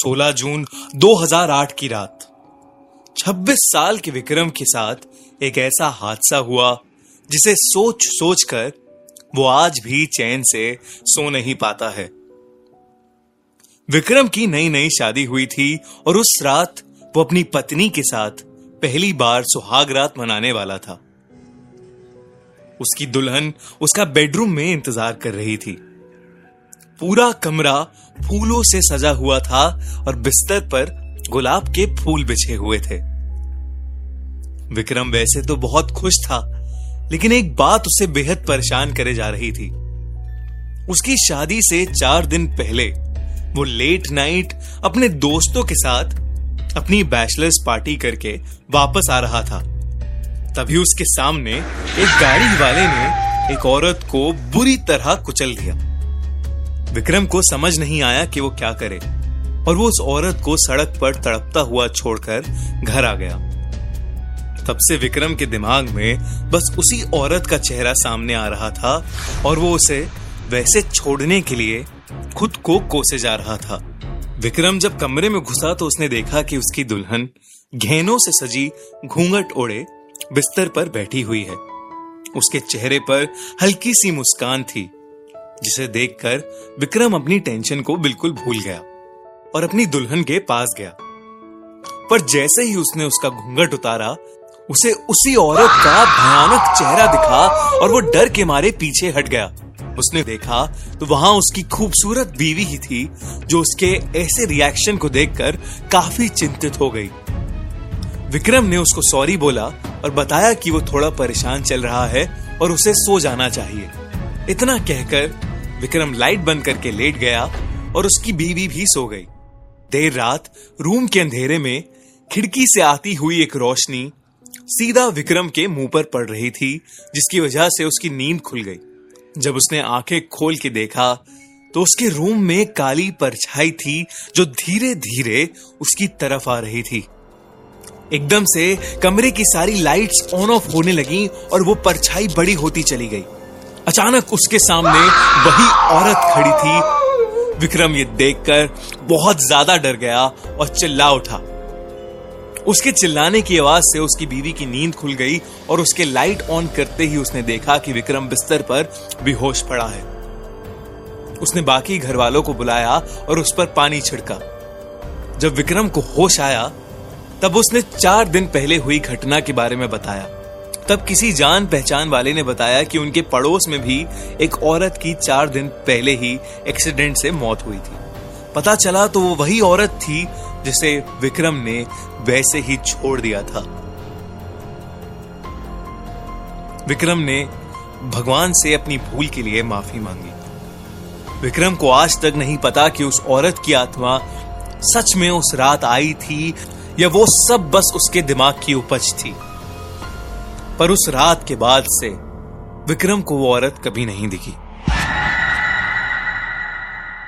16 जून 2008 की रात। 26 साल के विक्रम के साथ एक ऐसा हादसा हुआ, जिसे सोच सोच कर वो आज भी चैन से सो नहीं पाता है। विक्रम की नई नई शादी हुई थी और उस रात वो अपनी पत्नी के साथ पहली बार सुहाग रात मनाने वाला था। उसकी दुल्हन उसका बेडरूम में इंतज़ार कर रही थी। पूरा कमरा फूलों से सजा हुआ था और बिस्तर पर गुलाब के फूल बिछे हुए थे। विक्रम वैसे तो बहुत खुश था, लेकिन एक बात उसे बेहद परेशान करे जा रही थी। उसकी शादी से चार दिन पहले वो लेट नाइट अपने दोस्तों के साथ अपनी बैचलर्स पार्टी करके वापस आ रहा था। तभी उसके सामने एक गाड़ी वाले ने एक औरत को बुरी तरह कुचल दिया। विक्रम को समझ नहीं आया कि वो क्या करे, और वो उस औरत को सड़क पर तड़पता हुआ छोड़कर घर आ गया। तब से विक्रम के दिमाग में बस उसी औरत का चेहरा सामने आ रहा था, और वो उसे वैसे छोड़ने के लिए खुद को कोसे जा रहा था। विक्रम जब कमरे में घुसा तो उसने देखा कि उसकी दुल्हन घेनों से सजी घूंघट ओढ़े बिस्तर पर बैठी हुई है। उसके चेहरे पर हल्की सी मुस्कान थी। जिसे देखकर विक्रम अपनी टेंशन को बिल्कुल भूल गया और अपनी दुल्हन के पास गया। पर जैसे ही उसने उसका घूंघट उतारा, उसे उसी औरत का भयानक चेहरा दिखा और वो डर के मारे पीछे हट गया। उसने देखा तो वहाँ उसकी खूबसूरत बीवी ही थी, जो उसके ऐसे रिएक्शन को देखकर काफ़ी चिंतित हो गई। विक्रम ने उसको सॉरी बोला और बताया कि वो थोड़ा परेशान चल रहा है और उसे सो जाना चाहिए। इतना कहकर विक्रम लाइट बंद करके लेट गया और उसकी बीवी भी सो गई। देर रात रूम के अंधेरे में खिड़की से आती हुई एक रोशनी सीधा विक्रम के मुँह पर पड़ रही थी, जिसकी वजह से उसकी नींद खुल गई। जब उसने आँखें खोल के देखा तो उसके रूम में काली परछाई थी जो धीरे धीरे उसकी तरफ़ आ रही थी। एकदम से कमरे की सारी लाइट्स ऑन ऑफ़ होने लगी और वो परछाई बड़ी होती चली गई। अचानक उसके सामने वही औरत खड़ी थी। विक्रम ये देखकर बहुत ज़्यादा डर गया और चिल्ला उठा। उसके चिल्लाने की आवाज़ से उसकी बीवी की नींद खुल गई और उसके लाइट ऑन करते ही उसने देखा कि विक्रम बिस्तर पर बेहोश पड़ा है। उसने बाकी घर वालों को बुलाया और उस पर पानी छिड़का। जब विक्रम को होश आया, तब उसने चार दिन पहले हुई घटना के बारे में बताया। तब किसी जान पहचान वाले ने बताया कि उनके पड़ोस में भी एक औरत की चार दिन पहले ही एक्सीडेंट से मौत हुई थी। पता चला तो वो वही औरत थी जिसे विक्रम ने वैसे ही छोड़ दिया था। विक्रम ने भगवान से अपनी भूल के लिए माफ़ी मांगी। विक्रम को आज तक नहीं पता कि उस औरत की आत्मा सच में उस रात आई थी या वो सब बस उसके दिमाग की उपज थी। पर उस रात के बाद से विक्रम को वो औरत कभी नहीं दिखी।